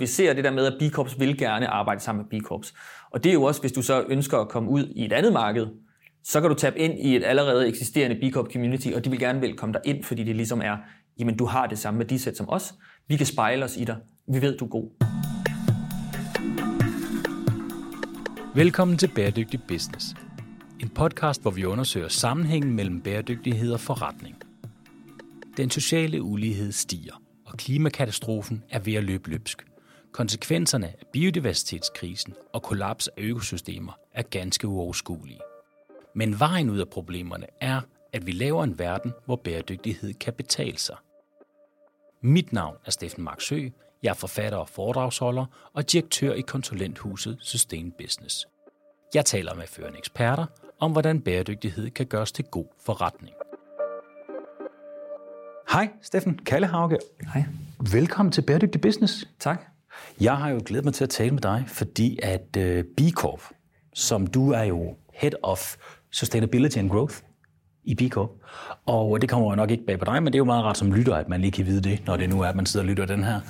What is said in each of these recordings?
Vi ser det der med, at B Corps vil gerne arbejde sammen med B Corps. Og det er jo også, hvis du så ønsker at komme ud i et andet marked, så kan du tabe ind i et allerede eksisterende B Corp community, og de vil gerne velkomme dig ind, fordi det ligesom er, jamen du har det samme værdisæt som os. Vi kan spejle os i dig. Vi ved, du er god. Velkommen til Bæredygtig Business. En podcast, hvor vi undersøger sammenhængen mellem bæredygtighed og forretning. Den sociale ulighed stiger, og klimakatastrofen er ved at løbe løbsk. Konsekvenserne af biodiversitetskrisen og kollaps af økosystemer er ganske uoverskuelige. Men vejen ud af problemerne er, at vi laver en verden, hvor bæredygtighed kan betale sig. Mit navn er Steffen Marksø. Jeg er forfatter og foredragsholder og direktør i konsulenthuset Sustain Business. Jeg taler med førende eksperter om, hvordan bæredygtighed kan gøres til god forretning. Hej, Steffen Kallehauge. Hej. Velkommen til Bæredygtig Business. Tak. Jeg har jo glædet mig til at tale med dig, fordi at øh, uh, B Corp, som du er jo Head of Sustainability and Growth i B Corp, og det kommer jo nok ikke bag på dig, men det er jo meget rart som lytter, at man lige kan vide det, når det nu er, at man sidder og lytter den her.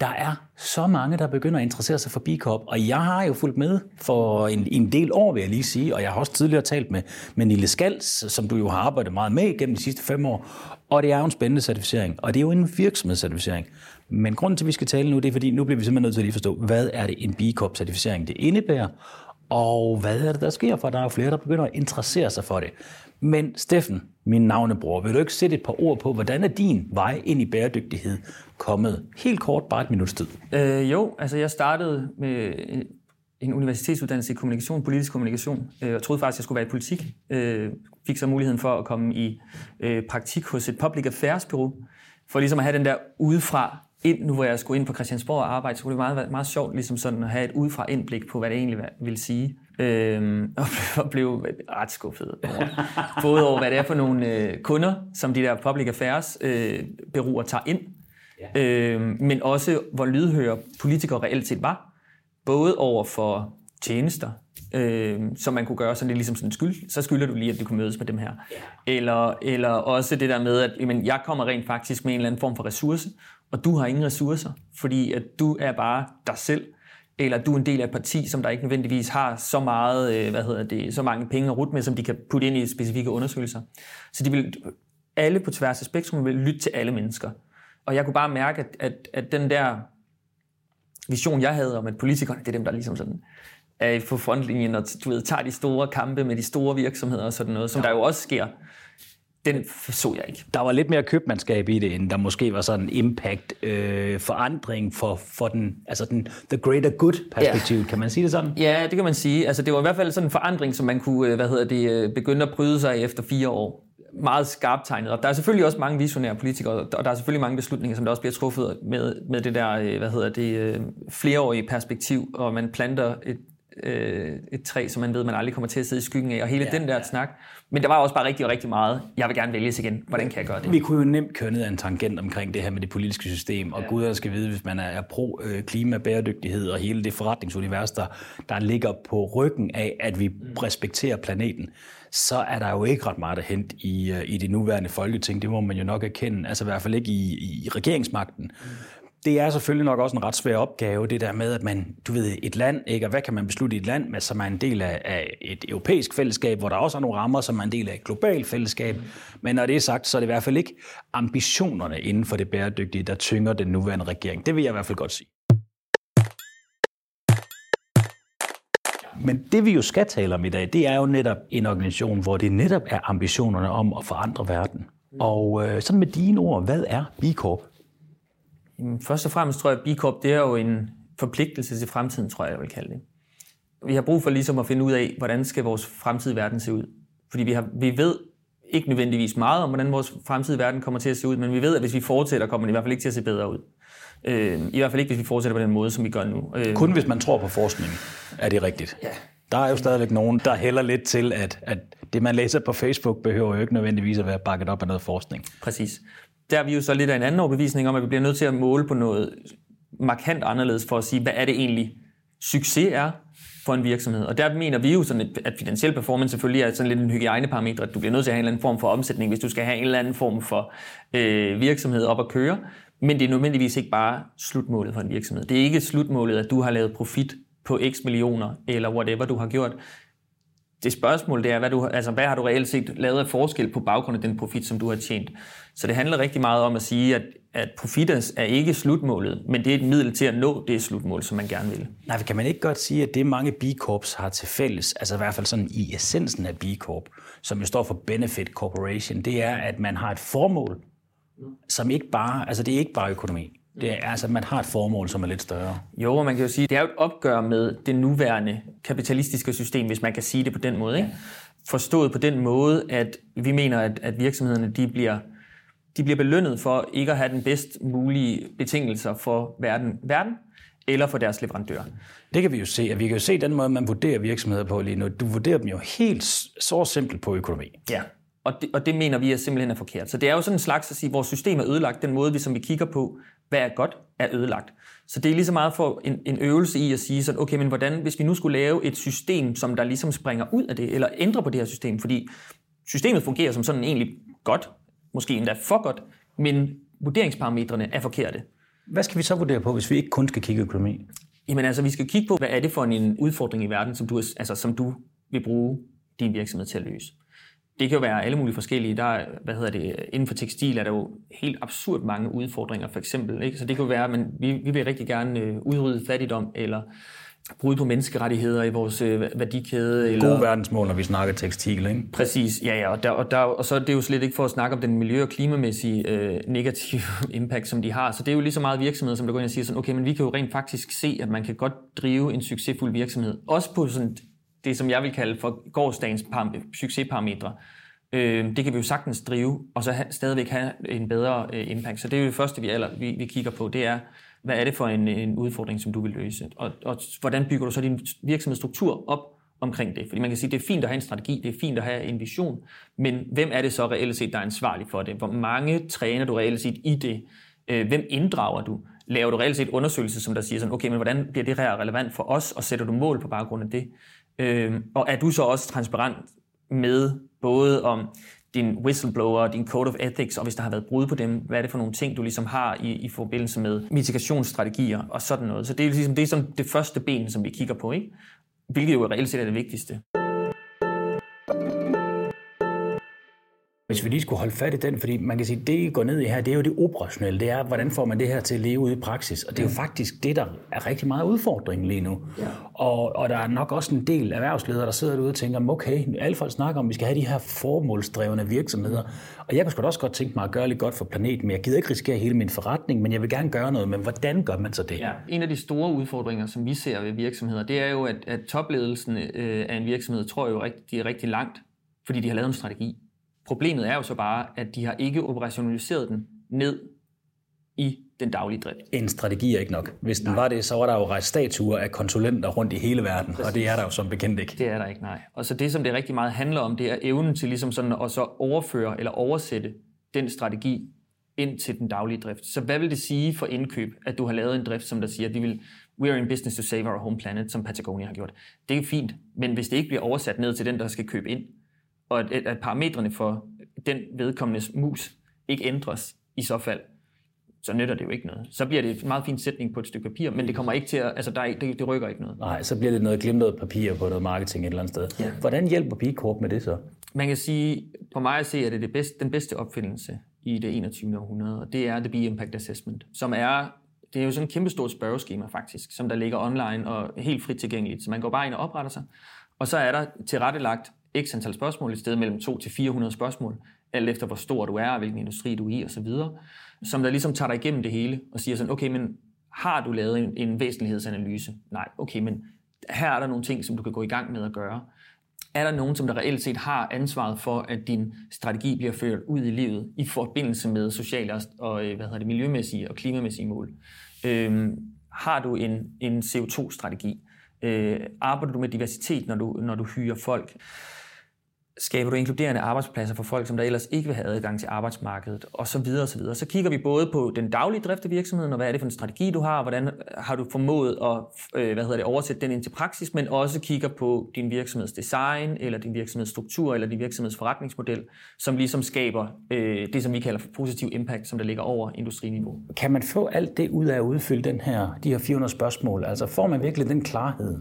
Der er så mange, der begynder at interessere sig for B Corp, og jeg har jo fulgt med for en, en del år, vil jeg lige sige, og jeg har også tidligere talt med, med Nille Skals, som du jo har arbejdet meget med gennem de sidste fem år, og det er jo en spændende certificering, og det er jo en virksomhedscertificering. Men grunden til, at vi skal tale nu, det er, fordi nu bliver vi simpelthen nødt til at lige forstå, hvad er det en B Corp-certificering det indebærer, og hvad er det, der sker, for der er jo flere, der begynder at interessere sig for det. Men Steffen, min navnebror, vil du ikke sætte et par ord på, hvordan er din vej ind i bæredygtighed kommet? Helt kort, bare et minuts tid. Øh, jo, altså jeg startede med øh, en universitetsuddannelse i kommunikation, politisk kommunikation, øh, og troede faktisk, at jeg skulle være i politik. Øh, fik så muligheden for at komme i øh, praktik hos et public affairs bureau, for ligesom at have den der udefra ind, nu hvor jeg skulle ind på Christiansborg og arbejde, så kunne det meget, meget sjovt ligesom sådan at have et udefra indblik på, hvad det egentlig vil sige. Øhm, og blev ret skuffet over. Både over, hvad det er for nogle øh, kunder, som de der public affairs øh, beruer tager ind, ja. øhm, men også hvor lydhøre politikere reelt set var. Både over for tjenester, øh, som man kunne gøre sådan lidt ligesom sådan skyld, så skylder du lige, at du kunne mødes med dem her. Yeah. Eller, eller også det der med, at jamen, jeg kommer rent faktisk med en eller anden form for ressource, og du har ingen ressourcer, fordi at du er bare dig selv, eller du er en del af et parti, som der ikke nødvendigvis har så meget, øh, hvad hedder det, så mange penge at rute med, som de kan putte ind i specifikke undersøgelser. Så de vil, alle på tværs af spektrum vil lytte til alle mennesker. Og jeg kunne bare mærke, at, at, at den der vision, jeg havde om, at politikerne, det er dem, der ligesom sådan er på frontlinjen og du ved, tager de store kampe med de store virksomheder og sådan noget, som ja. der jo også sker den så jeg ikke. Der var lidt mere købmandskab i det, end der måske var sådan en impact, øh, forandring for, for den, altså den the greater good perspektiv, ja. kan man sige det sådan? Ja, det kan man sige. Altså det var i hvert fald sådan en forandring, som man kunne, øh, hvad hedder det, øh, begynde at bryde sig efter fire år. Meget skarpt tegnet op. Der er selvfølgelig også mange visionære politikere, og der er selvfølgelig mange beslutninger, som der også bliver truffet med, med det der, øh, hvad hedder det, flereårige perspektiv, og man planter et øh, et træ, som man ved, man aldrig kommer til at sidde i skyggen af, og hele ja, den der ja. snak. Men der var også bare rigtig, rigtig meget, jeg vil gerne vælges igen. Hvordan kan jeg gøre det? Vi kunne jo nemt køre ned af en tangent omkring det her med det politiske system, og ja. Gud, jeg skal vide, hvis man er pro-klima, bæredygtighed og hele det forretningsunivers, der, der ligger på ryggen af, at vi mm. respekterer planeten, så er der jo ikke ret meget at hente i, øh, i det nuværende folketing. Det må man jo nok erkende. Altså i hvert fald ikke i, i regeringsmagten. Mm det er selvfølgelig nok også en ret svær opgave, det der med, at man, du ved, et land, ikke? og hvad kan man beslutte i et land, med, som er en del af, af et europæisk fællesskab, hvor der også er nogle rammer, som er en del af et globalt fællesskab. Men når det er sagt, så er det i hvert fald ikke ambitionerne inden for det bæredygtige, der tynger den nuværende regering. Det vil jeg i hvert fald godt sige. Men det vi jo skal tale om i dag, det er jo netop en organisation, hvor det netop er ambitionerne om at forandre verden. Og øh, sådan med dine ord, hvad er B Corp? Jamen, først og fremmest tror jeg, at B Corp det er jo en forpligtelse til fremtiden, tror jeg, jeg vil kalde det. Vi har brug for ligesom at finde ud af, hvordan skal vores fremtidige verden se ud. Fordi vi, har, vi ved ikke nødvendigvis meget om, hvordan vores fremtidige verden kommer til at se ud, men vi ved, at hvis vi fortsætter, kommer den i hvert fald ikke til at se bedre ud. Øh, I hvert fald ikke, hvis vi fortsætter på den måde, som vi gør nu. Øh, Kun hvis man tror på forskning, er det rigtigt. Ja. Der er jo stadigvæk nogen, der hælder lidt til, at, at det, man læser på Facebook, behøver jo ikke nødvendigvis at være bakket op af noget forskning. Præcis der er vi jo så lidt af en anden overbevisning om, at vi bliver nødt til at måle på noget markant anderledes for at sige, hvad er det egentlig succes er for en virksomhed. Og der mener vi jo, sådan, at finansiel performance selvfølgelig er sådan lidt en hygiejneparameter, at du bliver nødt til at have en eller anden form for omsætning, hvis du skal have en eller anden form for øh, virksomhed op at køre. Men det er nødvendigvis ikke bare slutmålet for en virksomhed. Det er ikke slutmålet, at du har lavet profit på x millioner, eller whatever du har gjort. Det spørgsmål det er, hvad, du, altså, hvad har du reelt set lavet af forskel på baggrund af den profit, som du har tjent. Så det handler rigtig meget om at sige, at, at profit er ikke slutmålet, men det er et middel til at nå det slutmål, som man gerne vil. Nej, kan man ikke godt sige, at det mange B Corps har til fælles, altså i hvert fald sådan i essensen af B Corp, som jo står for Benefit Corporation, det er, at man har et formål, som ikke bare, altså det er ikke bare økonomi. Det er altså, at man har et formål, som er lidt større. Jo, og man kan jo sige, det er jo et opgør med det nuværende kapitalistiske system, hvis man kan sige det på den måde. Ikke? Forstået på den måde, at vi mener, at, at virksomhederne de bliver, de bliver belønnet for ikke at have den bedst mulige betingelser for verden, verden eller for deres leverandør. Det kan vi jo se, og vi kan jo se den måde, man vurderer virksomheder på lige nu. Du vurderer dem jo helt så simpelt på økonomi. Ja, og det, og det mener vi er simpelthen er forkert. Så det er jo sådan en slags at sige, at vores system er ødelagt. Den måde, vi, som vi kigger på, hvad er godt, er ødelagt. Så det er lige så meget for en, en øvelse i at sige sådan, okay, men hvordan, hvis vi nu skulle lave et system, som der ligesom springer ud af det, eller ændrer på det her system, fordi systemet fungerer som sådan egentlig godt, måske endda for godt, men vurderingsparametrene er forkerte. Hvad skal vi så vurdere på, hvis vi ikke kun skal kigge økonomi? Jamen altså, vi skal kigge på, hvad er det for en udfordring i verden, som du, altså, som du vil bruge din virksomhed til at løse det kan jo være alle mulige forskellige. Der, er, hvad hedder det, inden for tekstil er der jo helt absurd mange udfordringer, for eksempel. Ikke? Så det kan jo være, at vi, vi vil rigtig gerne øh, udrydde fattigdom, eller brud på menneskerettigheder i vores øh, værdikæde. Eller... Gode verdensmål, når vi snakker tekstil, ikke? Præcis, ja, ja. Og, der, og, der, og så er det jo slet ikke for at snakke om den miljø- og klimamæssige øh, negative impact, som de har. Så det er jo lige så meget virksomheder, som der går ind og siger sådan, okay, men vi kan jo rent faktisk se, at man kan godt drive en succesfuld virksomhed. Også på sådan det, som jeg vil kalde for gårdsdagens succesparametre. Øh, det kan vi jo sagtens drive, og så ha, stadigvæk have en bedre øh, impact. Så det er jo det første, vi, aller, vi, vi kigger på, det er, hvad er det for en, en udfordring, som du vil løse? Og, og hvordan bygger du så din virksomhedsstruktur op omkring det? Fordi man kan sige, det er fint at have en strategi, det er fint at have en vision, men hvem er det så reelt set, der er ansvarlig for det? Hvor mange træner du reelt set i det? Øh, hvem inddrager du? Laver du reelt set undersøgelser, som der siger sådan, okay, men hvordan bliver det her relevant for os, og sætter du mål på baggrund af det? Øh, og er du så også transparent med både om din whistleblower, din code of ethics, og hvis der har været brud på dem, hvad er det for nogle ting, du ligesom har i, i forbindelse med mitigationsstrategier og sådan noget. Så det er ligesom det, er som det første ben, som vi kigger på, ikke? hvilket jo reelt set er det vigtigste. Hvis vi lige skulle holde fat i den, fordi man kan sige, det I går ned i her, det er jo det operationelle. Det er, hvordan får man det her til at leve ude i praksis? Og det er jo faktisk det, der er rigtig meget udfordring lige nu. Ja. Og, og der er nok også en del erhvervsledere, der sidder derude og tænker, okay, alle folk snakker om, at vi skal have de her formålsdrevne virksomheder. Og jeg kunne sgu også godt tænke mig at gøre lidt godt for planeten, men jeg gider ikke risikere hele min forretning, men jeg vil gerne gøre noget. Men hvordan gør man så det? Ja. En af de store udfordringer, som vi ser ved virksomheder, det er jo, at, at topledelsen øh, af en virksomhed tror jo, at de er rigtig langt, fordi de har lavet en strategi. Problemet er jo så bare, at de har ikke operationaliseret den ned i den daglige drift. En strategi er ikke nok. Hvis den nej. var det, så var der jo rejst statuer af konsulenter rundt i hele verden, Præcis. og det er der jo som bekendt ikke. Det er der ikke, nej. Og så det, som det rigtig meget handler om, det er evnen til ligesom sådan at så overføre eller oversætte den strategi ind til den daglige drift. Så hvad vil det sige for indkøb, at du har lavet en drift, som der siger, at vi vil, we are in business to save our home planet, som Patagonia har gjort. Det er fint, men hvis det ikke bliver oversat ned til den, der skal købe ind, og at, at parametrene for den vedkommendes mus ikke ændres i så fald, så nytter det jo ikke noget. Så bliver det en meget fin sætning på et stykke papir, men det kommer ikke til at, altså der er, det, det rykker ikke noget. Nej, så bliver det noget glimtet papir på noget marketing et eller andet sted. Ja. Hvordan hjælper B Corp med det så? Man kan sige, på mig at se, at det er det bedste, den bedste opfindelse i det 21. århundrede, og det er The B Impact Assessment, som er det er jo sådan et kæmpestort spørgeskema faktisk, som der ligger online og helt frit tilgængeligt. Så man går bare ind og opretter sig, og så er der tilrettelagt x antal spørgsmål, et sted mellem 2 til 400 spørgsmål, alt efter hvor stor du er, og hvilken industri du er i osv., som der ligesom tager dig igennem det hele og siger sådan, okay, men har du lavet en, en væsentlighedsanalyse? Nej, okay, men her er der nogle ting, som du kan gå i gang med at gøre. Er der nogen, som der reelt set har ansvaret for, at din strategi bliver ført ud i livet i forbindelse med sociale og øh, hvad hedder det, miljømæssige og klimamæssige mål? Øhm, har du en, en CO2-strategi? Øh, arbejder du med diversitet, når du, når du hyrer folk? Skaber du inkluderende arbejdspladser for folk, som der ellers ikke vil have adgang til arbejdsmarkedet, og så videre, og så videre. Så kigger vi både på den daglige drift af virksomheden, og hvad er det for en strategi, du har, hvordan har du formået at øh, hvad hedder det, oversætte den ind til praksis, men også kigger på din virksomheds design, eller din virksomheds struktur, eller din virksomheds forretningsmodel, som ligesom skaber øh, det, som vi kalder for positiv impact, som der ligger over industriniveau. Kan man få alt det ud af at udfylde den her, de her 400 spørgsmål? Altså får man virkelig den klarhed?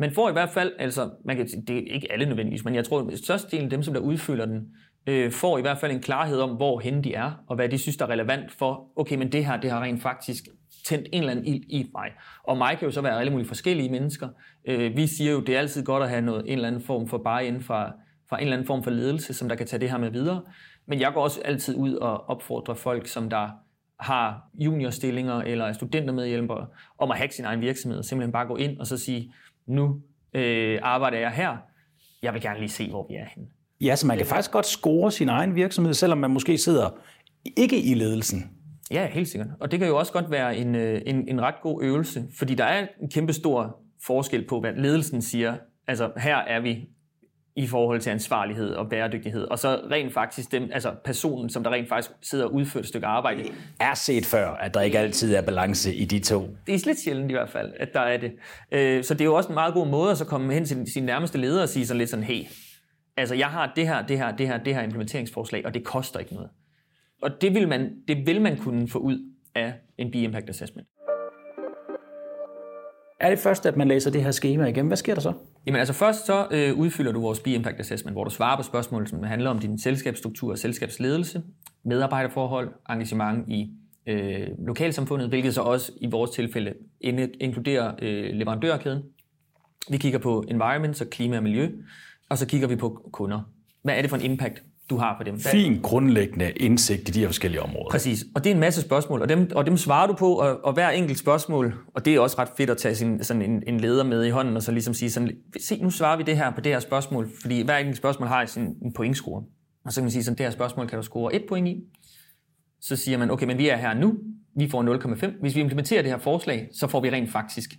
Man får i hvert fald, altså man kan, det er ikke alle nødvendigvis, men jeg tror, at størstedelen af dem, som der udfylder den, øh, får i hvert fald en klarhed om, hvor hen de er, og hvad de synes, der er relevant for, okay, men det her, det har rent faktisk tændt en eller anden ild i mig. Og mig kan jo så være alle mulige forskellige mennesker. Øh, vi siger jo, det er altid godt at have noget, en eller anden form for bare inden fra, fra en eller anden form for ledelse, som der kan tage det her med videre. Men jeg går også altid ud og opfordrer folk, som der har juniorstillinger eller er studentermedhjælpere, om at hacke sin egen virksomhed, og simpelthen bare gå ind og så sige, nu øh, arbejder jeg her, jeg vil gerne lige se, hvor vi er henne. Ja, så man kan faktisk godt score sin egen virksomhed, selvom man måske sidder ikke i ledelsen. Ja, helt sikkert. Og det kan jo også godt være en, øh, en, en ret god øvelse, fordi der er en kæmpe stor forskel på, hvad ledelsen siger. Altså, her er vi i forhold til ansvarlighed og bæredygtighed. Og så rent faktisk dem, altså personen, som der rent faktisk sidder og udfører et stykke arbejde. Er set før, at der ikke altid er balance i de to. Det er lidt sjældent i hvert fald, at der er det. Øh, så det er jo også en meget god måde at så komme hen til sin nærmeste leder og sige sådan lidt sådan, hey, altså jeg har det her, det her, det her, det her implementeringsforslag, og det koster ikke noget. Og det vil man, det vil man kunne få ud af en B-Impact Assessment. Er det først, at man læser det her schema igennem? Hvad sker der så? Jamen altså først så øh, udfylder du vores B-Impact Assessment, hvor du svarer på spørgsmål, som handler om din selskabsstruktur og selskabsledelse, medarbejderforhold, engagement i øh, lokalsamfundet, hvilket så også i vores tilfælde inkluderer øh, leverandørkæden. Vi kigger på environment, så klima og miljø, og så kigger vi på kunder. Hvad er det for en impact, du har på dem. Fin grundlæggende indsigt i de her forskellige områder. Præcis, og det er en masse spørgsmål, og dem, og dem svarer du på, og, og hver enkelt spørgsmål, og det er også ret fedt at tage sin, sådan en, en leder med i hånden, og så ligesom sige sådan, se, nu svarer vi det her på det her spørgsmål, fordi hver enkelt spørgsmål har sin en pointscore. Og så kan man sige, sådan, det her spørgsmål kan du score et point i. Så siger man, okay, men vi er her nu, vi får 0,5. Hvis vi implementerer det her forslag, så får vi rent faktisk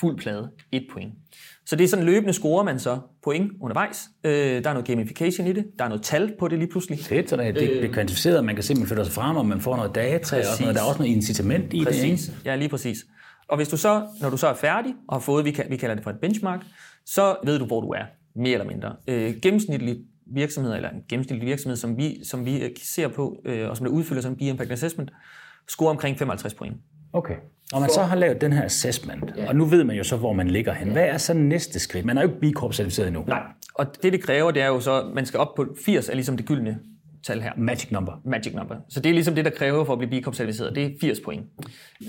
fuld plade, et point. Så det er sådan løbende scorer man så point undervejs. Øh, der er noget gamification i det. Der er noget tal på det lige pludselig. Fedt, så det, det er kvantificeret, man kan simpelthen flytte sig frem, og man får noget data, præcis. og noget, der er også noget incitament i præcis. det. Ikke? Ja, lige præcis. Og hvis du så, når du så er færdig og har fået, vi, kan, vi kalder det for et benchmark, så ved du, hvor du er, mere eller mindre. Øh, gennemsnitlig virksomhed, eller en gennemsnitlig virksomhed, som vi, som vi øh, ser på, øh, og som der udfylder som Impact Assessment, scorer omkring 55 point. Okay. Og man så har lavet den her assessment, ja. og nu ved man jo så, hvor man ligger hen. Hvad er så næste skridt? Man er jo ikke B Corp certificeret endnu. Nej, og det det kræver, det er jo så, at man skal op på 80, er ligesom det gyldne tal her. Magic number. Magic number. Så det er ligesom det, der kræver for at blive B Corp certificeret. Det er 80 point.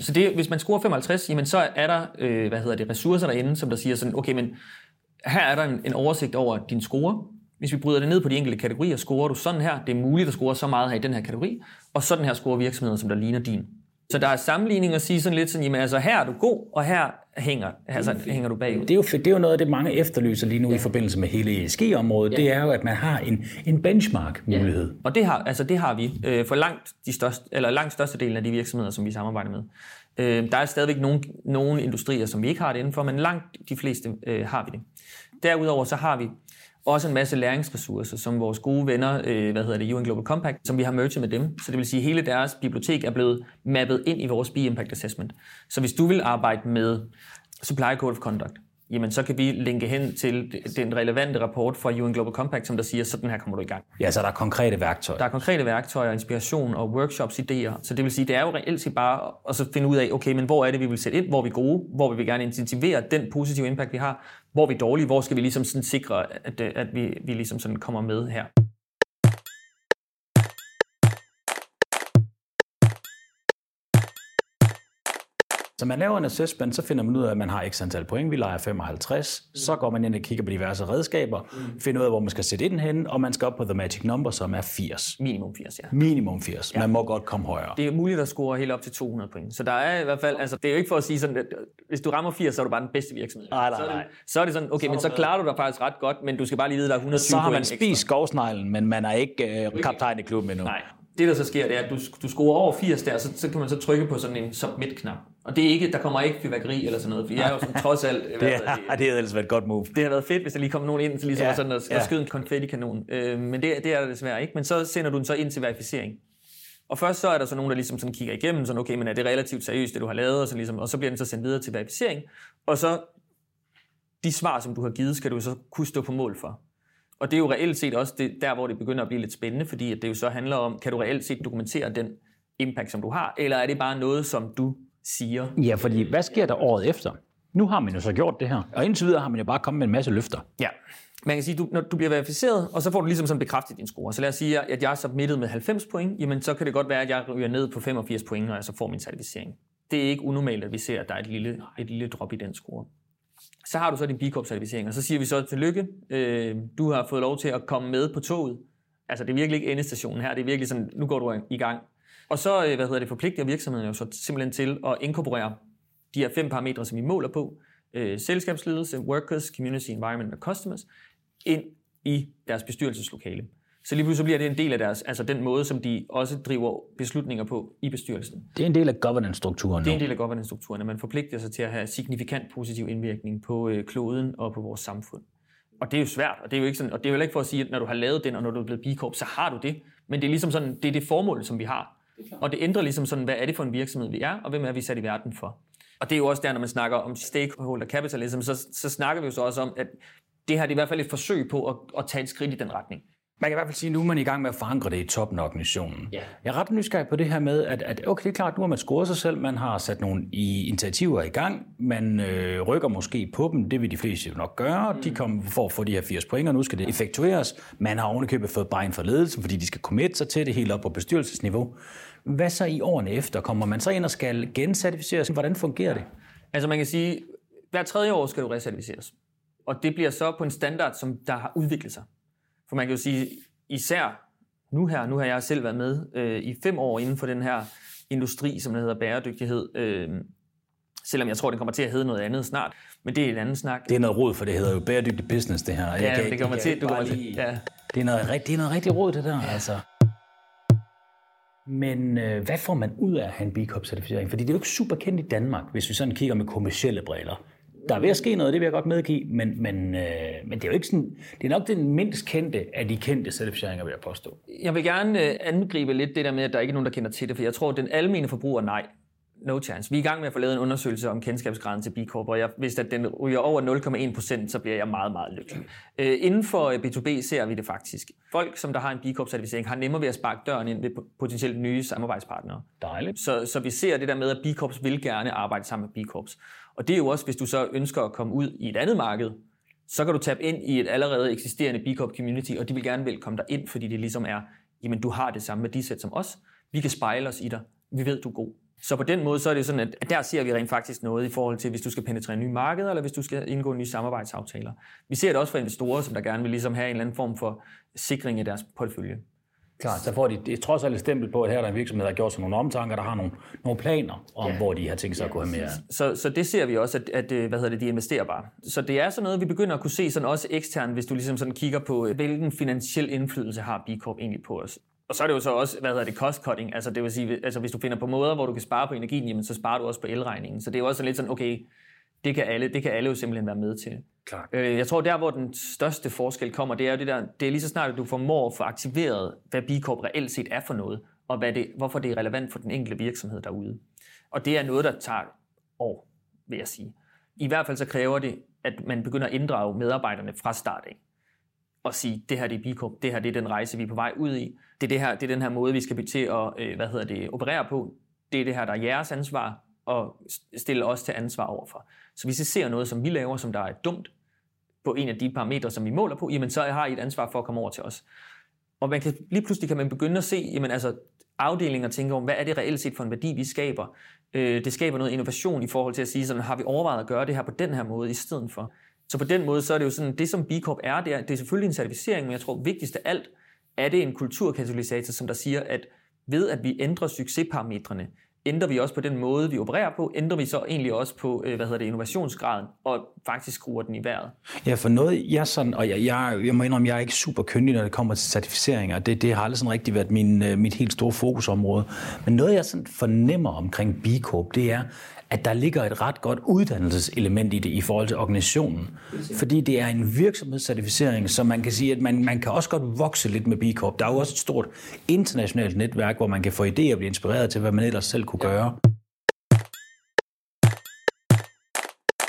Så det, hvis man scorer 55, jamen så er der, øh, hvad hedder det, ressourcer derinde, som der siger sådan, okay, men her er der en, en oversigt over din score. Hvis vi bryder det ned på de enkelte kategorier, scorer du sådan her. Det er muligt at score så meget her i den her kategori. Og sådan her scorer virksomheder, som der ligner din. Så der er sammenligning at sige sådan lidt sådan, jamen altså her er du god, og her hænger, altså, hænger du bagud. Det er, jo, det er jo noget af det, mange efterlyser lige nu ja. i forbindelse med hele ESG-området. Ja. Det er jo, at man har en, en benchmark-mulighed. Ja. Og det har, altså, det har vi øh, for langt, de største, eller langt største delen af de virksomheder, som vi samarbejder med. Øh, der er stadigvæk nogle, nogle industrier, som vi ikke har det indenfor, men langt de fleste øh, har vi det. Derudover så har vi også en masse læringsressourcer, som vores gode venner, øh, hvad hedder det, UN Global Compact, som vi har merged med dem. Så det vil sige, at hele deres bibliotek er blevet mappet ind i vores B-Impact Assessment. Så hvis du vil arbejde med Supply Code of Conduct, jamen så kan vi linke hen til den relevante rapport fra UN Global Compact, som der siger, sådan her kommer du i gang. Ja, så der er konkrete værktøjer. Der er konkrete værktøjer, inspiration og workshops, idéer. Så det vil sige, det er jo reelt set bare at så finde ud af, okay, men hvor er det, vi vil sætte ind, hvor er vi gode, hvor vil vi gerne intensivere den positive impact, vi har, hvor er vi dårlige, hvor skal vi ligesom sådan sikre, at, at vi, vi ligesom sådan kommer med her. Så man laver en assessment, så finder man ud af, at man har x antal point. Vi leger 55. Så går man ind og kigger på diverse redskaber, finder ud af, hvor man skal sætte ind hen, og man skal op på the magic number, som er 80. Minimum 80, ja. Minimum 80. Ja. Man må godt komme højere. Det er muligt at score helt op til 200 point. Så der er i hvert fald, altså det er jo ikke for at sige sådan, at hvis du rammer 80, så er du bare den bedste virksomhed. Nej, nej, nej. Så, er det, så er det sådan, okay, så men så klarer du dig faktisk ret godt, men du skal bare lige vide, at der er 120 Så har man spist skovsneglen, men man er ikke øh, kaptajn i klubben endnu. Nej. Det, der så sker, det er, at du, du scorer over 80 der, så, så kan man så trykke på sådan en submit-knap. Og det er ikke, der kommer ikke fyrværkeri eller sådan noget, for jeg er jo sådan trods alt... det, er, det har ellers været et godt move. Det har været fedt, hvis der lige kom nogen ind til ligesom ja, sådan at, ja. at skyde en konfettikanon. Øh, men det, det er der desværre ikke. Men så sender du den så ind til verificering. Og først så er der så nogen, der ligesom sådan kigger igennem, sådan okay, men er det relativt seriøst, det du har lavet, og så, ligesom, og så bliver den så sendt videre til verificering. Og så de svar, som du har givet, skal du så kunne stå på mål for. Og det er jo reelt set også det, der, hvor det begynder at blive lidt spændende, fordi at det jo så handler om, kan du reelt set dokumentere den impact, som du har, eller er det bare noget, som du siger? Ja, fordi hvad sker der året efter? Nu har man jo så gjort det her, og indtil videre har man jo bare kommet med en masse løfter. Ja, man kan sige, du, når du bliver verificeret, og så får du ligesom sådan bekræftet din score. Så lad os sige, at jeg er submittet med 90 point, jamen så kan det godt være, at jeg ryger ned på 85 point, når jeg så får min certificering. Det er ikke unormalt, at vi ser, at der er et lille, et lille drop i den score. Så har du så din B Corp certificering, og så siger vi så tillykke, øh, du har fået lov til at komme med på toget. Altså det er virkelig ikke endestationen her, det er virkelig sådan, nu går du i gang. Og så, øh, hvad hedder det, forpligter virksomheden jo så simpelthen til at inkorporere de her fem parametre, som vi måler på, øh, selskabsledelse, workers, community, environment og customers, ind i deres bestyrelseslokale. Så lige pludselig bliver det en del af deres, altså den måde, som de også driver beslutninger på i bestyrelsen. Det er en del af governance-strukturen. Det er en del af governance-strukturen, at man forpligter sig til at have signifikant positiv indvirkning på øh, kloden og på vores samfund. Og det er jo svært, og det er jo ikke sådan, og det er jo ikke for at sige, at når du har lavet den, og når du er blevet B Corp, så har du det. Men det er ligesom sådan, det er det formål, som vi har. Og det ændrer ligesom sådan, hvad er det for en virksomhed, vi er, og hvem er vi sat i verden for. Og det er jo også der, når man snakker om stakeholder capitalism, så, så snakker vi jo så også om, at det her det er i hvert fald et forsøg på at, at tage et skridt i den retning. Man kan i hvert fald sige, at nu er man i gang med at forankre det i toppen af organisationen. Ja. Jeg er ret nysgerrig på det her med, at, at okay, det er klart, nu har man scoret sig selv, man har sat nogle i initiativer i gang, man øh, rykker måske på dem, det vil de fleste jo nok gøre, mm. de kommer for at få de her 80 point, og nu skal det effektueres. Man har ovenikøbet fået bare for ledelsen, fordi de skal committe sig til det helt op på bestyrelsesniveau. Hvad så i årene efter? Kommer man så ind og skal gencertificeres? Hvordan fungerer det? Altså man kan sige, hver tredje år skal du recertificeres. Og det bliver så på en standard, som der har udviklet sig. For man kan jo sige, især nu her, nu har jeg selv været med øh, i fem år inden for den her industri, som hedder bæredygtighed. Øh, selvom jeg tror, det kommer til at hedde noget andet snart. Men det er en anden snak. Det er noget råd, for det hedder jo bæredygtig business, det her. Ja, kan, det kommer til. Du kommer til ja. det, er noget, det er noget rigtig råd, det der. Altså. Men øh, hvad får man ud af at have en B Corp-certificering? Fordi det er jo ikke super kendt i Danmark, hvis vi sådan kigger med kommersielle briller der er ved at ske noget, det vil jeg godt medgive, men, men, øh, men det er jo ikke sådan, det er nok den mindst kendte af de kendte certificeringer, vil jeg påstå. Jeg vil gerne øh, angribe lidt det der med, at der ikke er nogen, der kender til det, for jeg tror, at den almene forbruger, nej, no chance. Vi er i gang med at få lavet en undersøgelse om kendskabsgraden til B Corp, og jeg, hvis at den ryger over 0,1 procent, så bliver jeg meget, meget lykkelig. Øh, inden for B2B ser vi det faktisk. Folk, som der har en B Corp-certificering, har nemmere ved at sparke døren ind ved potentielt nye samarbejdspartnere. Dejligt. Så, så vi ser det der med, at B Corps vil gerne arbejde sammen med B Corps. Og det er jo også, hvis du så ønsker at komme ud i et andet marked, så kan du tabe ind i et allerede eksisterende B Corp community, og de vil gerne velkomme dig ind, fordi det ligesom er, jamen du har det samme værdisæt som os, vi kan spejle os i dig, vi ved, du er god. Så på den måde, så er det sådan, at der ser vi rent faktisk noget i forhold til, hvis du skal penetrere nye markeder, eller hvis du skal indgå nye samarbejdsaftaler. Vi ser det også for investorer, som der gerne vil ligesom have en eller anden form for sikring i deres portefølje. Klart, så får de det er trods alt et stempel på, at her er der en virksomhed, der har gjort sig nogle omtanker, der har nogle, nogle planer om, ja. hvor de har tænkt sig ja, at gå med. Så, så det ser vi også, at, at øh, hvad hedder det, de investerer bare. Så det er sådan noget, vi begynder at kunne se sådan også eksternt, hvis du ligesom sådan kigger på, øh, hvilken finansiel indflydelse har B Corp egentlig på os. Og så er det jo så også, hvad hedder det, cost cutting. Altså det vil sige, altså hvis du finder på måder, hvor du kan spare på energien, jamen så sparer du også på elregningen. Så det er jo også lidt sådan, okay, det kan alle, det kan alle jo simpelthen være med til. Klart. Øh, jeg tror, der hvor den største forskel kommer, det er jo det der, det er lige så snart, at du formår at få aktiveret, hvad B Corp reelt set er for noget, og hvad det, hvorfor det er relevant for den enkelte virksomhed derude. Og det er noget, der tager år, vil jeg sige. I hvert fald så kræver det, at man begynder at inddrage medarbejderne fra start af. Og sige, det her det er B det her det er den rejse, vi er på vej ud i. Det er, det her, det er den her måde, vi skal til at øh, hvad hedder det, operere på. Det er det her, der er jeres ansvar, og stille os til ansvar overfor. Så hvis I ser noget, som vi laver, som der er dumt, på en af de parametre, som vi måler på, jamen så har I et ansvar for at komme over til os. Og man kan, lige pludselig kan man begynde at se jamen altså, afdelinger tænker tænke om, hvad er det reelt set for en værdi, vi skaber. Øh, det skaber noget innovation i forhold til at sige, sådan, har vi overvejet at gøre det her på den her måde i stedet for. Så på den måde, så er det jo sådan, det som B Corp er, det er, det er selvfølgelig en certificering, men jeg tror vigtigst af alt, er det en kulturkatalysator, som der siger, at ved at vi ændrer succesparametrene, ændrer vi også på den måde, vi opererer på, ændrer vi så egentlig også på, øh, hvad hedder det, innovationsgraden, og faktisk skruer den i vejret. Ja, for noget, jeg sådan, og jeg, jeg, jeg må indrømme, jeg er ikke super køndig, når det kommer til certificeringer. Det, det har aldrig sådan rigtig været min, øh, mit helt store fokusområde. Men noget, jeg sådan fornemmer omkring B Corp, det er, at der ligger et ret godt uddannelseselement i det i forhold til organisationen. Fordi det er en virksomhedscertificering, så man kan sige, at man, man kan også godt vokse lidt med B Corp. Der er jo også et stort internationalt netværk, hvor man kan få idéer og blive inspireret til, hvad man ellers selv kunne gøre.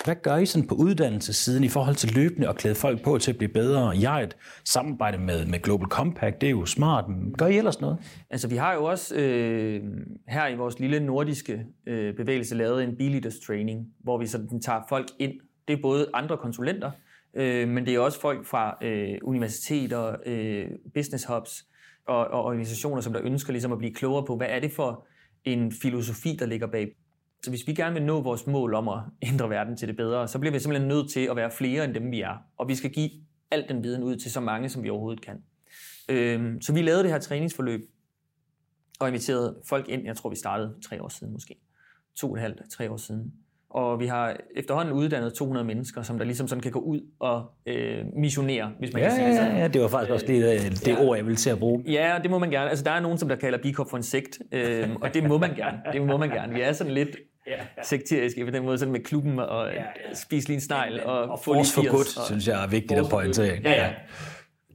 Hvad gør I sådan på uddannelsessiden i forhold til løbende at klæde folk på til at blive bedre? Jeg er et samarbejde med, med Global Compact, det er jo smart. Gør I ellers noget? Altså, vi har jo også øh, her i vores lille nordiske øh, bevægelse lavet en B-Leaders Training, hvor vi sådan tager folk ind. Det er både andre konsulenter, øh, men det er også folk fra øh, universiteter, øh, business hubs og, og organisationer, som der ønsker ligesom at blive klogere på, hvad er det for en filosofi, der ligger bag så hvis vi gerne vil nå vores mål om at ændre verden til det bedre, så bliver vi simpelthen nødt til at være flere end dem, vi er. Og vi skal give al den viden ud til så mange, som vi overhovedet kan. Øhm, så vi lavede det her træningsforløb og inviterede folk ind. Jeg tror, vi startede tre år siden måske. To og et halvt, tre år siden. Og vi har efterhånden uddannet 200 mennesker, som der ligesom sådan kan gå ud og øh, missionere, hvis man ja, kan sige det sådan. Ja, det var faktisk også det, øh, det ja. ord, jeg ville til at bruge. Ja, det må man gerne. Altså, der er nogen, som der kalder Bikop for en sekt, øh, og det må man gerne. Det må man gerne. Vi er sådan lidt ja. sekteriske på den måde, sådan med klubben og ja, ja. spise lige en snegl og, og få lige for godt, synes jeg er vigtigt at pointere. Ja, ja.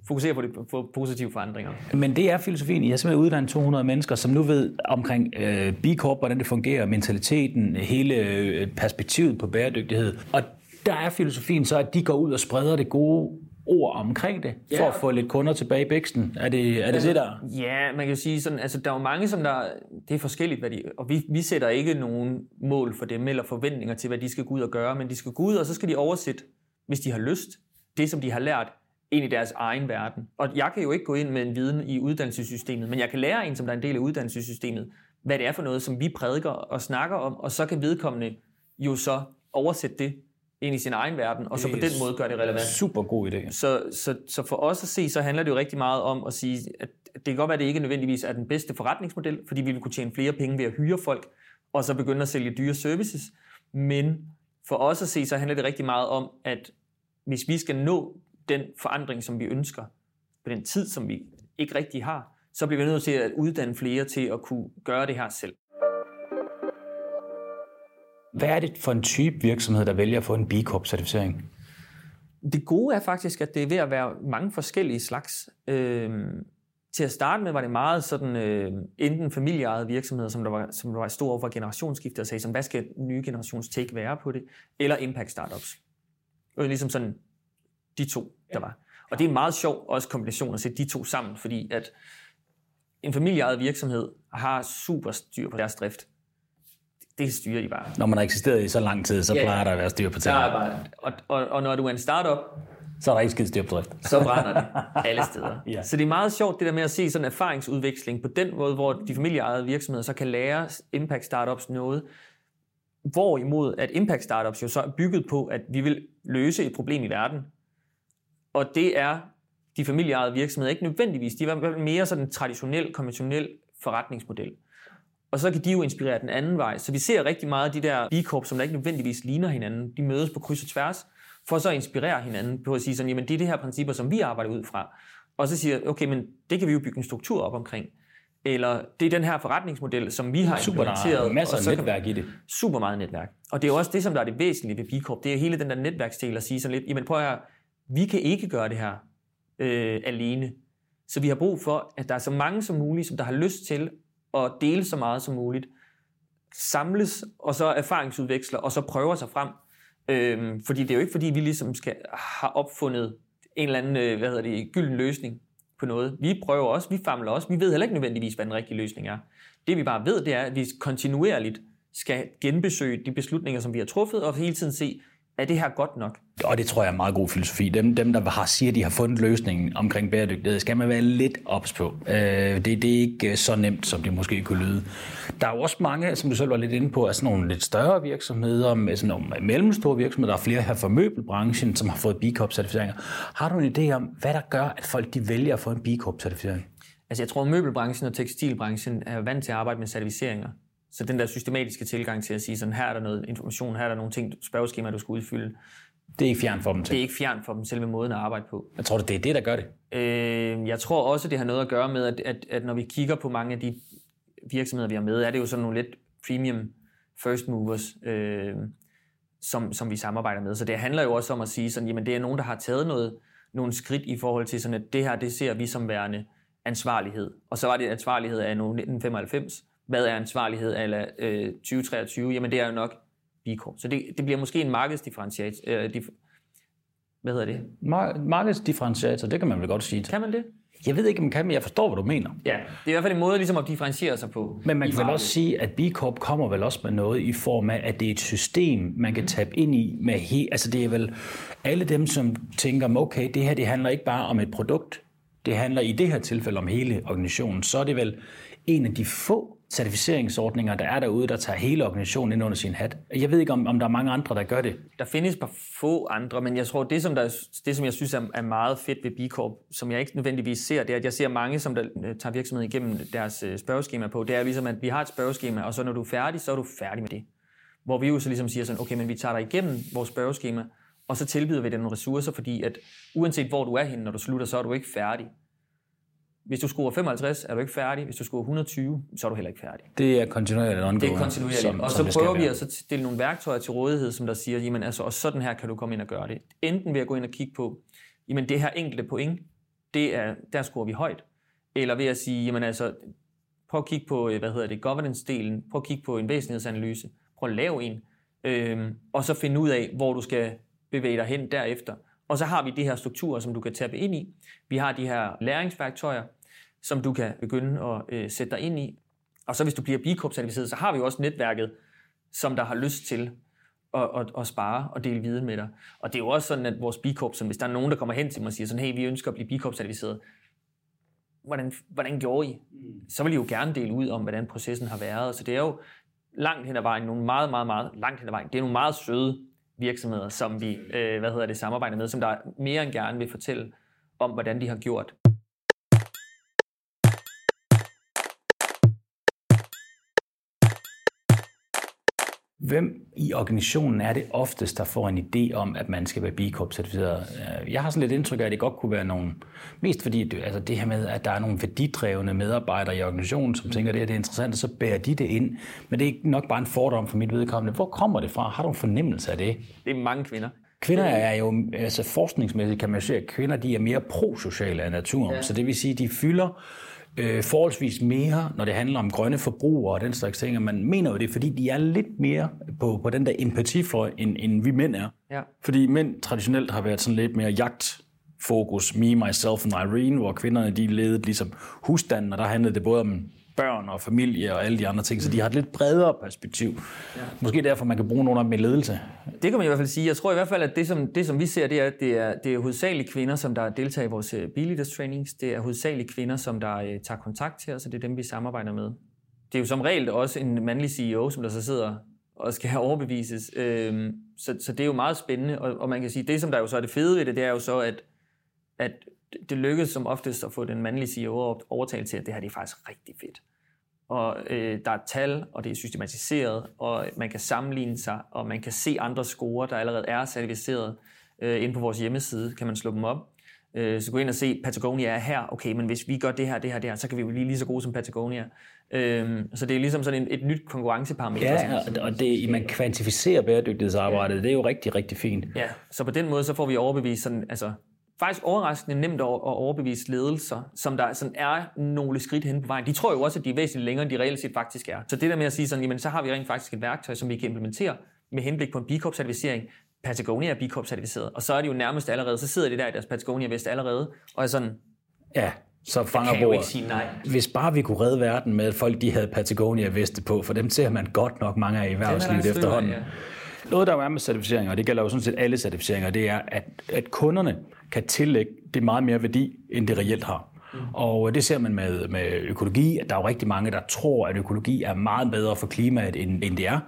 Fokusere på, på positive forandringer. Men det er filosofien. I har simpelthen uddannet 200 mennesker, som nu ved omkring øh, B Corp, hvordan det fungerer, mentaliteten, hele øh, perspektivet på bæredygtighed. Og der er filosofien så, at de går ud og spreder det gode ord omkring det, ja. for at få lidt kunder tilbage i bæksten. Er det er det, altså, det der? Ja, man kan jo sige sådan, altså der er jo mange, som der, det er forskelligt, hvad de, og vi, vi sætter ikke nogen mål for dem, eller forventninger til, hvad de skal gå ud og gøre, men de skal gå ud, og så skal de oversætte, hvis de har lyst, det som de har lært, ind i deres egen verden. Og jeg kan jo ikke gå ind med en viden i uddannelsessystemet, men jeg kan lære en, som der er en del af uddannelsessystemet, hvad det er for noget, som vi prædiker og snakker om, og så kan vedkommende jo så oversætte det ind i sin egen verden, og så på den måde gør det relevant. Super god idé. Så, så, så for os at se, så handler det jo rigtig meget om at sige, at det kan godt være, at det ikke nødvendigvis er den bedste forretningsmodel, fordi vi vil kunne tjene flere penge ved at hyre folk, og så begynde at sælge dyre services. Men for os at se, så handler det rigtig meget om, at hvis vi skal nå den forandring, som vi ønsker, på den tid, som vi ikke rigtig har, så bliver vi nødt til at uddanne flere til at kunne gøre det her selv. Hvad er det for en type virksomhed, der vælger at få en B Corp-certificering? Det gode er faktisk, at det er ved at være mange forskellige slags. Øhm, til at starte med var det meget sådan, øh, enten familieejede virksomheder, som der var, som der var stor over for generationsskifte, og sagde, som, hvad skal nye generations take være på det, eller impact startups. Var ligesom sådan de to, der var. Og det er en meget sjov også kombination at sætte de to sammen, fordi at en familieejet virksomhed har super styr på deres drift det styrer de bare. Når man har eksisteret i så lang tid, så ja, plejer der at være styr på tingene. Bare, og, og, og når du er en startup, så er der ikke skidt styr på drift. så brænder det alle steder. ja. Så det er meget sjovt det der med at se sådan en erfaringsudveksling på den måde, hvor de familieejede virksomheder så kan lære impact startups noget, hvorimod at impact startups jo så er bygget på, at vi vil løse et problem i verden. Og det er de familieejede virksomheder ikke nødvendigvis. De er mere sådan en traditionel, konventionel forretningsmodel. Og så kan de jo inspirere den anden vej. Så vi ser rigtig meget af de der B-korp, som der ikke nødvendigvis ligner hinanden. De mødes på kryds og tværs, for så at inspirere hinanden på at sige sådan, jamen det er det her principper, som vi arbejder ud fra. Og så siger okay, men det kan vi jo bygge en struktur op omkring. Eller det er den her forretningsmodel, som vi har super, implementeret. Der er masser af netværk i det. Super meget netværk. Og det er jo også det, som der er det væsentlige ved B-Corp. Det er hele den der netværksdel at sige sådan lidt, jamen prøv at vi kan ikke gøre det her øh, alene. Så vi har brug for, at der er så mange som muligt, som der har lyst til at dele så meget som muligt, samles og så erfaringsudveksler og så prøver sig frem. Øh, fordi det er jo ikke fordi, vi ligesom skal have opfundet en eller anden øh, hvad hedder det, gylden løsning på noget. Vi prøver også, vi famler også, vi ved heller ikke nødvendigvis, hvad den rigtige løsning er. Det vi bare ved, det er, at vi kontinuerligt skal genbesøge de beslutninger, som vi har truffet, og hele tiden se, er det her godt nok? Og det tror jeg er en meget god filosofi. Dem, dem der har, siger, at de har fundet løsningen omkring bæredygtighed, skal man være lidt ops på. Øh, det, det er ikke så nemt, som det måske kunne lyde. Der er jo også mange, som du selv var lidt inde på, af sådan nogle lidt større virksomheder, med sådan nogle mellemstore virksomheder. Der er flere her fra møbelbranchen, som har fået B Corp-certificeringer. Har du en idé om, hvad der gør, at folk de vælger at få en B Corp-certificering? Altså jeg tror, at møbelbranchen og tekstilbranchen er vant til at arbejde med certificeringer. Så den der systematiske tilgang til at sige, sådan her er der noget information, her er der nogle ting, spørgeskemaer, du skal udfylde. Det er ikke fjern for dem til. Det er ikke fjern for dem, selve måden at arbejde på. Jeg tror, det er det, der gør det. Øh, jeg tror også, det har noget at gøre med, at, at, at når vi kigger på mange af de virksomheder, vi har med, er det jo sådan nogle lidt premium first movers, øh, som, som vi samarbejder med. Så det handler jo også om at sige, sådan, jamen det er nogen, der har taget noget, nogle skridt i forhold til, sådan, at det her, det ser vi som værende ansvarlighed. Og så var det ansvarlighed af 1995. Hvad er ansvarlighed af øh, 2023? Jamen det er jo nok B Corp. Så det, det bliver måske en markedsdifferentiat. Øh, dif, hvad hedder det? Mar- markedsdifferentiator, det kan man vel godt sige. Kan man det? Jeg ved ikke, om man kan, men jeg forstår, hvad du mener. Ja, det er i hvert fald en måde ligesom at differentiere sig på. Men man kan vel også sige, at B Corp kommer vel også med noget i form af, at det er et system, man kan tabe ind i med he- Altså det er vel alle dem, som tænker, okay, det her det handler ikke bare om et produkt, det handler i det her tilfælde om hele organisationen, så er det vel en af de få certificeringsordninger, der er derude, der tager hele organisationen ind under sin hat. Jeg ved ikke, om, om der er mange andre, der gør det. Der findes bare få andre, men jeg tror, det som, der, det, som jeg synes er, er meget fedt ved B Corp, som jeg ikke nødvendigvis ser, det er, at jeg ser mange, som der øh, tager virksomheden igennem deres øh, spørgeskema på. Det er ligesom, at vi har et spørgeskema, og så når du er færdig, så er du færdig med det. Hvor vi jo så ligesom siger sådan, okay, men vi tager dig igennem vores spørgeskema, og så tilbyder vi dig nogle ressourcer, fordi at uanset hvor du er henne, når du slutter, så er du ikke færdig. Hvis du scorer 55, er du ikke færdig. Hvis du scorer 120, så er du heller ikke færdig. Det er kontinuerligt ongoing. Det er kontinuerligt. Som, og så prøver vi at så stille nogle værktøjer til rådighed, som der siger, jamen altså, og sådan her kan du komme ind og gøre det. Enten ved at gå ind og kigge på, jamen det her enkelte point, det er, der scorer vi højt. Eller ved at sige, jamen altså, prøv at kigge på, hvad hedder det, governance-delen, prøv at kigge på en væsentlighedsanalyse, prøv at lave en, øhm, og så finde ud af, hvor du skal bevæge dig hen derefter. Og så har vi de her strukturer, som du kan tabe ind i. Vi har de her læringsværktøjer, som du kan begynde at øh, sætte dig ind i. Og så hvis du bliver B Corp-certificeret, så har vi jo også netværket, som der har lyst til at, at, at spare og dele viden med dig. Og det er jo også sådan, at vores B Corp, som hvis der er nogen, der kommer hen til mig og siger sådan, hey, vi ønsker at blive B Corp-certificeret, hvordan, hvordan gjorde I? Så vil I jo gerne dele ud om, hvordan processen har været. Så det er jo langt hen ad vejen, nogle meget, meget, meget langt hen ad vejen. Det er nogle meget søde virksomheder, som vi øh, hvad hedder det, samarbejder med, som der mere end gerne vil fortælle om, hvordan de har gjort. Hvem i organisationen er det oftest, der får en idé om, at man skal være B Corp-certificeret? Øh, jeg har sådan lidt indtryk af, at det godt kunne være nogen, mest fordi det, altså det her med, at der er nogle værdidrevne medarbejdere i organisationen, som tænker, at det, er interessant, og så bærer de det ind. Men det er nok bare en fordom for mit vedkommende. Hvor kommer det fra? Har du en fornemmelse af det? Det er mange kvinder. Kvinder er jo, altså forskningsmæssigt kan man sige, at kvinder de er mere prosociale af naturen. Ja. Så det vil sige, at de fylder øh, forholdsvis mere, når det handler om grønne forbrugere og den slags ting. man mener jo det, fordi de er lidt mere på, på den der empati for, end, end vi mænd er. Ja. Fordi mænd traditionelt har været sådan lidt mere jagt fokus, me, myself and Irene, hvor kvinderne de ledede ligesom husstanden, og der handlede det både om børn og familie og alle de andre ting, så de har et lidt bredere perspektiv. Ja. Måske derfor, man kan bruge nogle af dem i ledelse. Det kan man i hvert fald sige. Jeg tror i hvert fald, at det, som, det, som vi ser, det er, at det er, det er hovedsageligt kvinder, som der deltager i vores øh, B-Leaders trainings. Det er hovedsageligt kvinder, som der uh, tager kontakt til os, og det er dem, vi samarbejder med. Det er jo som regel også en mandlig CEO, som der så sidder og skal have overbevises. Øhm, så, så det er jo meget spændende, og, og man kan sige, det som der jo så er det fede ved det, det er jo så, at, at det lykkedes som oftest at få den mandlige CEO overtalt til, at det her det er faktisk rigtig fedt. Og øh, der er tal, og det er systematiseret, og man kan sammenligne sig, og man kan se andre score, der allerede er certificeret. Øh, inde på vores hjemmeside kan man slå dem op. Øh, så gå ind og se, Patagonia er her. Okay, men hvis vi gør det her, det her, det her, så kan vi jo blive lige så gode som Patagonia. Øh, så det er ligesom sådan et, et nyt konkurrenceparameter. Ja, og det, man kvantificerer bæredygtighedsarbejdet, ja. det er jo rigtig, rigtig fint. Ja, så på den måde, så får vi overbevist sådan, altså, faktisk overraskende nemt at overbevise ledelser, som der sådan er nogle skridt hen på vejen. De tror jo også, at de er væsentligt længere, end de reelt set faktisk er. Så det der med at sige sådan, jamen så har vi rent faktisk et værktøj, som vi kan implementere med henblik på en B Corp-certificering. Patagonia er B Corp-certificeret, og så er det jo nærmest allerede, så sidder det der i deres Patagonia-vest allerede, og er sådan, ja, så fanger kan ikke sige nej. Hvis bare vi kunne redde verden med, at folk de havde Patagonia-veste på, for dem ser man godt nok mange af i erhvervslivet efterhånden. Ja. Noget, der er med certificeringer, og det gælder jo sådan set alle certificeringer, det er, at, at kunderne kan tillægge det meget mere værdi, end det reelt har. Mm. Og det ser man med, med økologi, at der er jo rigtig mange, der tror, at økologi er meget bedre for klimaet, end, end det er.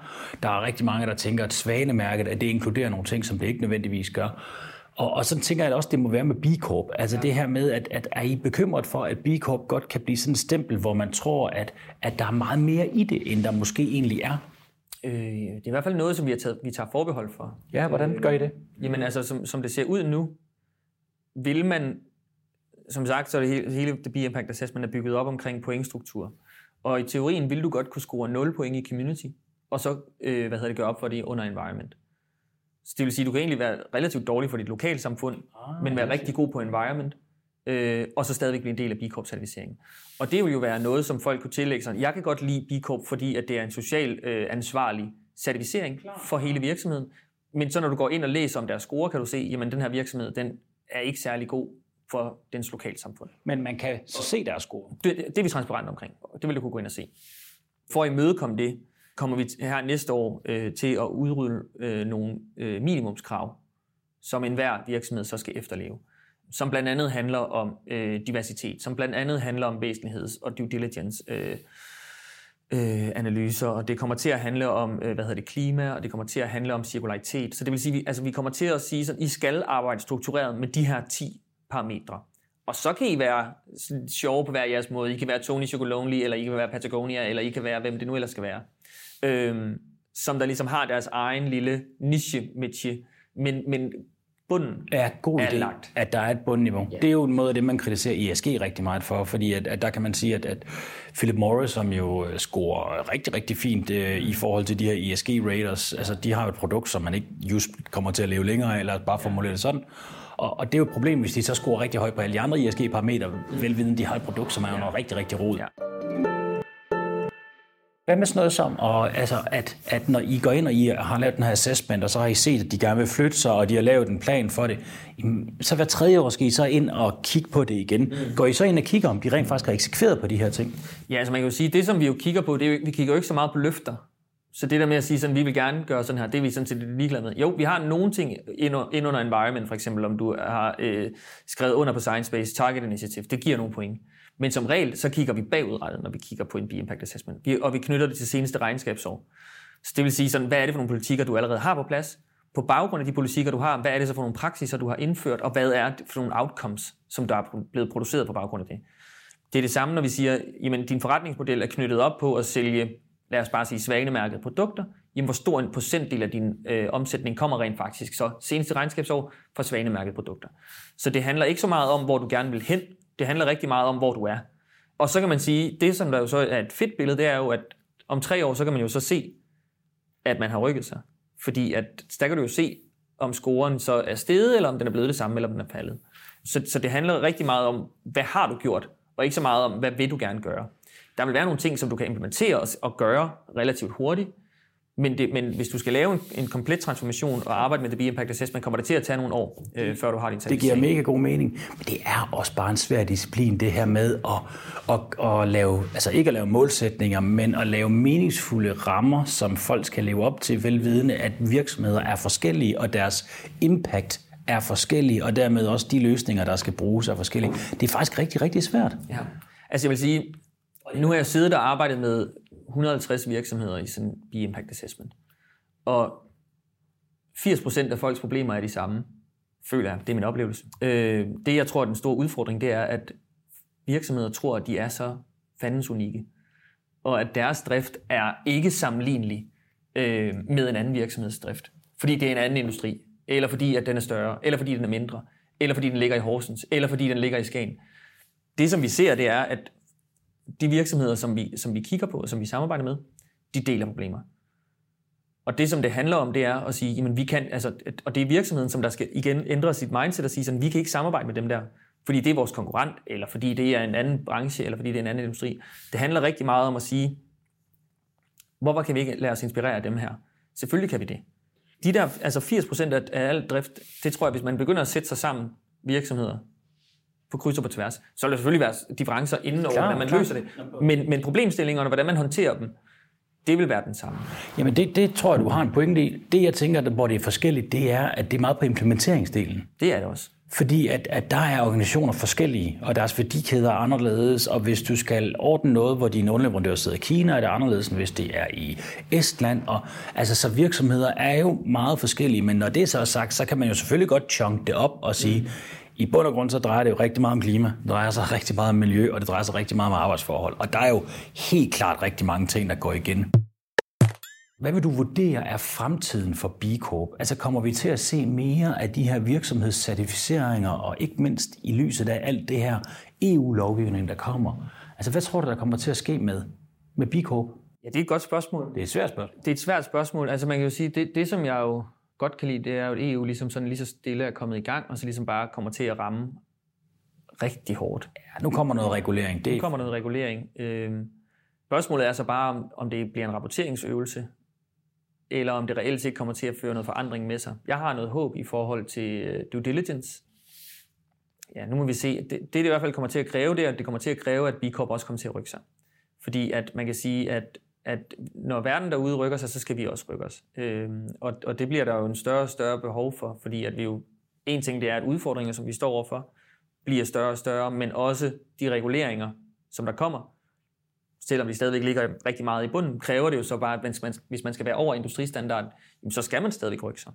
Der er rigtig mange, der tænker, at svanemærket, at det inkluderer nogle ting, som det ikke nødvendigvis gør. Og, og så tænker jeg også, det må være med B Corp. Altså ja. det her med, at, at er I bekymret for, at B Corp godt kan blive sådan et stempel, hvor man tror, at, at der er meget mere i det, end der måske egentlig er? Øh, det er i hvert fald noget, som vi, har taget, vi tager forbehold for. Ja, hvordan gør I det? Jamen altså, som, som det ser ud nu, vil man, som sagt, så er det hele, hele det B Impact Assessment er bygget op omkring pointstruktur. Og i teorien vil du godt kunne score 0 point i community, og så øh, hvad hedder det, gøre op for det under environment. Så det vil sige, at du kan egentlig være relativt dårlig for dit lokalsamfund, ah, men være rigtig god på environment, øh, og så stadigvæk blive en del af B Corp-certificeringen. Og det vil jo være noget, som folk kunne tillægge sig. Jeg kan godt lide B Corp, fordi at det er en social øh, ansvarlig certificering Klar. for hele virksomheden. Men så når du går ind og læser om deres score, kan du se, at den her virksomhed, den er ikke særlig god for dens lokalsamfund. Men man kan så se deres score? Det, det er vi transparent omkring. Det vil du kunne gå ind og se. For at imødekomme det, kommer vi her næste år øh, til at udrydde øh, nogle øh, minimumskrav, som enhver virksomhed så skal efterleve. Som blandt andet handler om øh, diversitet, som blandt andet handler om væsentligheds- og due diligence øh, øh, analyser, og det kommer til at handle om, øh, hvad hedder det, klima, og det kommer til at handle om cirkularitet. Så det vil sige, vi, altså, vi kommer til at sige, at I skal arbejde struktureret med de her 10 parametre. Og så kan I være sjove på hver jeres måde. I kan være Tony Chocolonely, eller I kan være Patagonia, eller I kan være, hvem det nu ellers skal være. Øhm, som der ligesom har deres egen lille niche-métier. Men, men bunden er god idé, lagt. at der er et bundniveau. Yeah. Det er jo en måde af det, man kritiserer ESG rigtig meget for, fordi at, at der kan man sige, at, at Philip Morris, som jo øh, scorer rigtig, rigtig fint uh, i forhold til de her ESG-raters, altså de har jo et produkt, som man ikke just kommer til at leve længere, eller bare formulere det sådan. Og, og det er jo et problem, hvis de så scorer rigtig højt på alle de andre ESG-parametre, velvidende de har et produkt, som er jo noget rigtig, rigtig rod. Ja. Hvad med sådan noget som, og, altså, at, at når I går ind og I har lavet den her assessment, og så har I set, at de gerne vil flytte sig, og de har lavet en plan for det, så hver tredje år skal I så ind og kigge på det igen. Mm. Går I så ind og kigger, om de rent faktisk har eksekveret på de her ting? Ja, altså man kan jo sige, det som vi jo kigger på, det er jo, vi kigger jo ikke så meget på løfter. Så det der med at sige, sådan, vi vil gerne gøre sådan her, det er vi sådan set ligeglade med. Jo, vi har nogle ting ind under environment, for eksempel om du har øh, skrevet under på Science Based Target Initiative, det giver nogle point. Men som regel, så kigger vi bagudrettet, når vi kigger på en B-impact assessment. Vi, og vi knytter det til seneste regnskabsår. Så det vil sige, sådan, hvad er det for nogle politikker, du allerede har på plads? På baggrund af de politikker, du har, hvad er det så for nogle praksiser, du har indført, og hvad er det for nogle outcomes, som der er blevet produceret på baggrund af det? Det er det samme, når vi siger, jamen din forretningsmodel er knyttet op på at sælge, lad os bare sige, svanemærkede produkter. Jamen hvor stor en procentdel af din øh, omsætning kommer rent faktisk så seneste regnskabsår fra svanemærkede produkter. Så det handler ikke så meget om, hvor du gerne vil hen, det handler rigtig meget om, hvor du er. Og så kan man sige, det som der jo så er et fedt billede, det er jo, at om tre år, så kan man jo så se, at man har rykket sig. Fordi at, der kan du jo se, om scoren så er steget, eller om den er blevet det samme, eller om den er faldet. Så, så det handler rigtig meget om, hvad har du gjort, og ikke så meget om, hvad vil du gerne gøre. Der vil være nogle ting, som du kan implementere og gøre relativt hurtigt, men, det, men hvis du skal lave en, en komplet transformation og arbejde med det Impact Assessment, kommer det til at tage nogle år, øh, før du har din Det giver mega god mening. Men det er også bare en svær disciplin, det her med at, at, at lave, altså ikke at lave målsætninger, men at lave meningsfulde rammer, som folk skal leve op til, velvidende, at virksomheder er forskellige, og deres impact er forskellige, og dermed også de løsninger, der skal bruges, er forskellige. Det er faktisk rigtig, rigtig svært. Ja. Altså jeg vil sige, nu har jeg siddet og arbejdet med 150 virksomheder i sådan en B-Impact Assessment. Og 80% af folks problemer er de samme, føler jeg. Det er min oplevelse. Øh, det, jeg tror er den store udfordring, det er, at virksomheder tror, at de er så fandens unikke. Og at deres drift er ikke sammenlignelig øh, med en anden virksomhedsdrift. Fordi det er en anden industri, eller fordi at den er større, eller fordi den er mindre, eller fordi den ligger i Horsens, eller fordi den ligger i Skagen. Det, som vi ser, det er, at de virksomheder, som vi, som vi kigger på, og som vi samarbejder med, de deler problemer. Og det, som det handler om, det er at sige, jamen vi kan, altså, og det er virksomheden, som der skal igen ændre sit mindset og sige sådan, vi kan ikke samarbejde med dem der, fordi det er vores konkurrent, eller fordi det er en anden branche, eller fordi det er en anden industri. Det handler rigtig meget om at sige, hvorfor kan vi ikke lade os inspirere af dem her? Selvfølgelig kan vi det. De der, altså 80% af al drift, det tror jeg, hvis man begynder at sætte sig sammen virksomheder, på kryds og på tværs. Så vil der selvfølgelig være differencer inden over, når man klar. løser det. Men, men problemstillingerne, hvordan man håndterer dem, det vil være den samme. Jamen det, det tror jeg, du har en pointe i. Det jeg tænker, hvor det er forskelligt, det er, at det er meget på implementeringsdelen. Det er det også. Fordi at, at der er organisationer forskellige, og deres værdikæder er anderledes, og hvis du skal ordne noget, hvor din underleverandør sidder i Kina, er det anderledes, end hvis det er i Estland. Og, altså, så virksomheder er jo meget forskellige, men når det så er sagt, så kan man jo selvfølgelig godt chunk det op og sige, mm i bund og grund så drejer det jo rigtig meget om klima, det drejer sig rigtig meget om miljø, og det drejer sig rigtig meget om arbejdsforhold. Og der er jo helt klart rigtig mange ting, der går igen. Hvad vil du vurdere er fremtiden for B Corp? Altså kommer vi til at se mere af de her virksomhedscertificeringer, og ikke mindst i lyset af alt det her EU-lovgivning, der kommer? Altså hvad tror du, der kommer til at ske med, med B Corp Ja, det er et godt spørgsmål. Det er et svært spørgsmål. Det er et svært spørgsmål. Altså man kan jo sige, det, det som jeg jo godt kan lide, det er jo, at EU ligesom sådan lige så stille er kommet i gang, og så ligesom bare kommer til at ramme rigtig hårdt. Ja, nu kommer noget regulering. Det... Nu kommer noget regulering. Øh, spørgsmålet er så bare, om, om det bliver en rapporteringsøvelse, eller om det reelt set kommer til at føre noget forandring med sig. Jeg har noget håb i forhold til uh, due diligence. Ja, nu må vi se. Det, det, det i hvert fald kommer til at kræve, det er, at det kommer til at kræve, at B Corp også kommer til at rykke sig. Fordi at man kan sige, at, at når verden derude rykker sig, så skal vi også rykke os. Øh, og, og det bliver der jo en større og større behov for, fordi at vi jo, en ting det er, at udfordringer, som vi står overfor, bliver større og større, men også de reguleringer, som der kommer, selvom vi stadigvæk ligger rigtig meget i bunden, kræver det jo så bare, at hvis man, hvis man skal være over industristandard, så skal man stadigvæk rykke sig.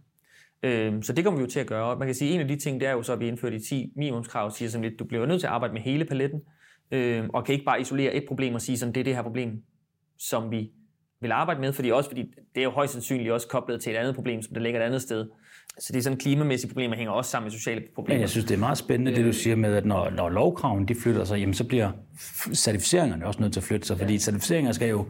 Øh, så det kommer vi jo til at gøre. Man kan sige, at en af de ting, det er jo så, at vi indfører i 10 minimumskrav, siger sådan lidt, du bliver nødt til at arbejde med hele paletten, øh, og kan ikke bare isolere et problem og sige, sådan, det er det her problem, som vi vil arbejde med, fordi også fordi det er jo højst sandsynligt også koblet til et andet problem, som der ligger et andet sted. Så det er sådan klimamæssige problemer hænger også sammen med sociale problemer. Ja, jeg synes, det er meget spændende, det du øh. siger med, at når, når lovkraven de flytter sig, jamen, så bliver certificeringerne også nødt til at flytte sig, fordi certificeringer skal jo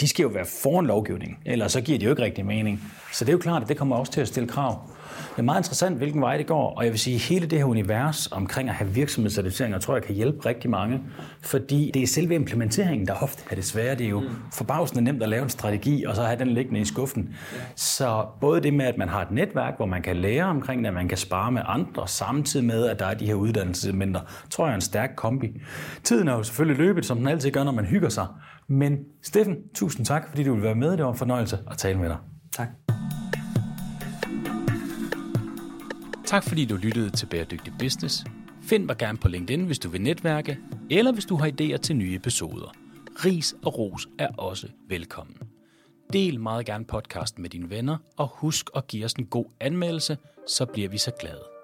de skal jo være foran lovgivning, ellers så giver det jo ikke rigtig mening. Så det er jo klart, at det kommer også til at stille krav. Det er meget interessant, hvilken vej det går, og jeg vil sige, at hele det her univers omkring at have virksomhedscertificeringer, tror jeg kan hjælpe rigtig mange, fordi det er selve implementeringen, der ofte er det svære. Det er jo mm. forbavsende nemt at lave en strategi, og så have den liggende i skuffen. Så både det med, at man har et netværk, hvor man kan lære omkring det, at man kan spare med andre, samtidig med, at der er de her uddannelseselementer, tror jeg er en stærk kombi. Tiden er jo selvfølgelig løbet, som den altid gør, når man hygger sig, men Steffen, tusind tak, fordi du vil være med. Det var en fornøjelse at tale med dig. Tak. Tak fordi du lyttede til Bæredygtig Business. Find mig gerne på LinkedIn, hvis du vil netværke, eller hvis du har idéer til nye episoder. Ris og ros er også velkommen. Del meget gerne podcasten med dine venner, og husk at give os en god anmeldelse, så bliver vi så glade.